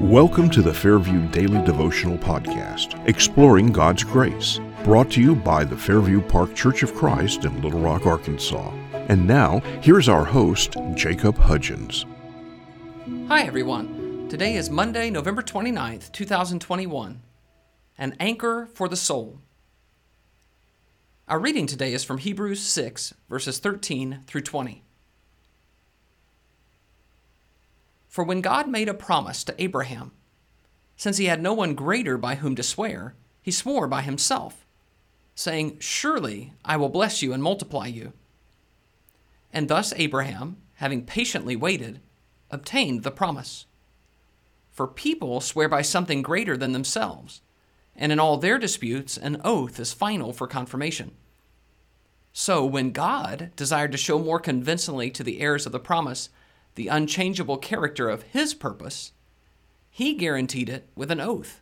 Welcome to the Fairview Daily Devotional Podcast, exploring God's grace, brought to you by the Fairview Park Church of Christ in Little Rock, Arkansas. And now, here's our host, Jacob Hudgens. Hi, everyone. Today is Monday, November 29th, 2021. An Anchor for the Soul. Our reading today is from Hebrews 6, verses 13 through 20. For when God made a promise to Abraham, since he had no one greater by whom to swear, he swore by himself, saying, Surely I will bless you and multiply you. And thus Abraham, having patiently waited, obtained the promise. For people swear by something greater than themselves, and in all their disputes, an oath is final for confirmation. So, when God desired to show more convincingly to the heirs of the promise the unchangeable character of his purpose, he guaranteed it with an oath,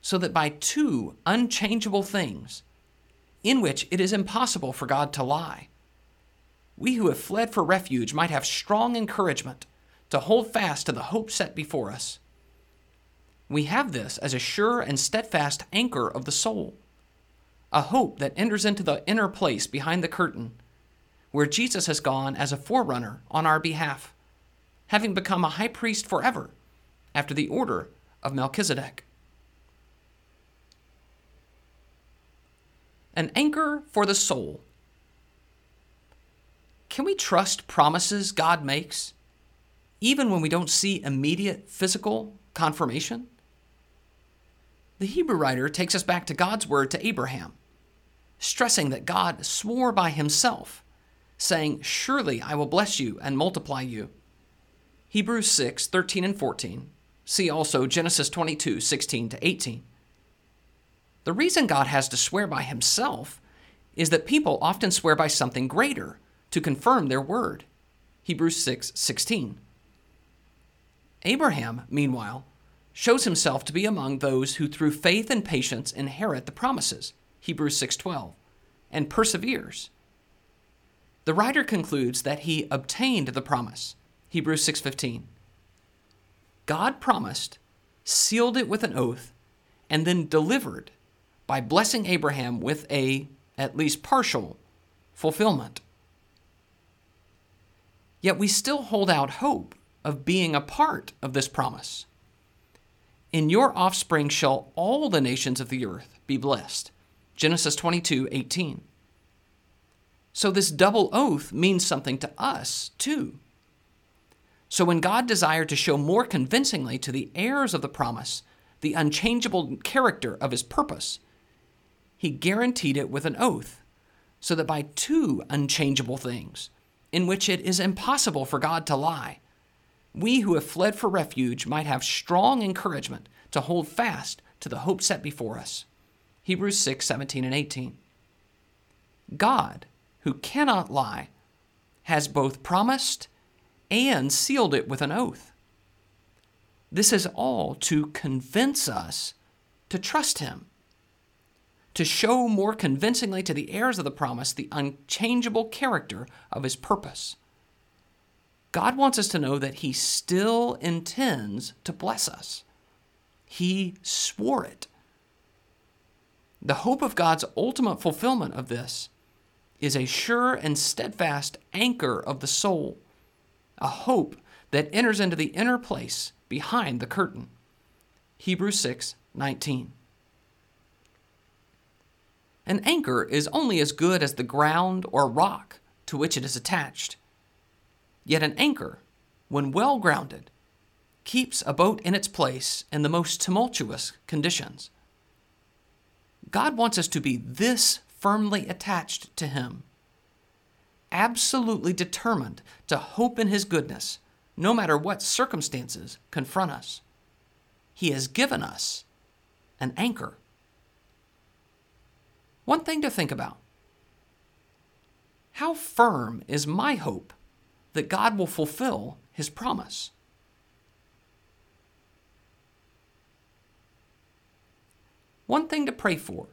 so that by two unchangeable things, in which it is impossible for God to lie, we who have fled for refuge might have strong encouragement to hold fast to the hope set before us. We have this as a sure and steadfast anchor of the soul, a hope that enters into the inner place behind the curtain where Jesus has gone as a forerunner on our behalf, having become a high priest forever after the order of Melchizedek. An anchor for the soul. Can we trust promises God makes, even when we don't see immediate physical confirmation? The Hebrew writer takes us back to God's word to Abraham, stressing that God swore by himself saying, Surely I will bless you and multiply you. Hebrews 6, 13 and 14. See also Genesis 22, 16 to 18. The reason God has to swear by himself is that people often swear by something greater to confirm their word. Hebrews 6, 16. Abraham, meanwhile, shows himself to be among those who through faith and patience inherit the promises. Hebrews 6:12 and perseveres the writer concludes that he obtained the promise. Hebrews 6:15. God promised, sealed it with an oath, and then delivered by blessing Abraham with a at least partial fulfillment. Yet we still hold out hope of being a part of this promise. In your offspring shall all the nations of the earth be blessed. Genesis 22 18. So, this double oath means something to us, too. So, when God desired to show more convincingly to the heirs of the promise the unchangeable character of his purpose, he guaranteed it with an oath, so that by two unchangeable things, in which it is impossible for God to lie, we who have fled for refuge might have strong encouragement to hold fast to the hope set before us. Hebrews 6 17 and 18. God who cannot lie, has both promised and sealed it with an oath. This is all to convince us to trust Him, to show more convincingly to the heirs of the promise the unchangeable character of His purpose. God wants us to know that He still intends to bless us. He swore it. The hope of God's ultimate fulfillment of this is a sure and steadfast anchor of the soul, a hope that enters into the inner place behind the curtain. Hebrews 6 19. An anchor is only as good as the ground or rock to which it is attached. Yet an anchor, when well grounded, keeps a boat in its place in the most tumultuous conditions. God wants us to be this firmly attached to Him, absolutely determined to hope in His goodness, no matter what circumstances confront us. He has given us an anchor. One thing to think about how firm is my hope that God will fulfill His promise? One thing to pray for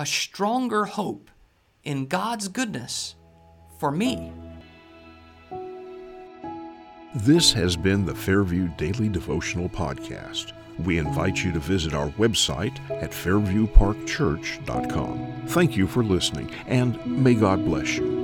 a stronger hope in God's goodness for me. This has been the Fairview Daily Devotional Podcast. We invite you to visit our website at fairviewparkchurch.com. Thank you for listening, and may God bless you.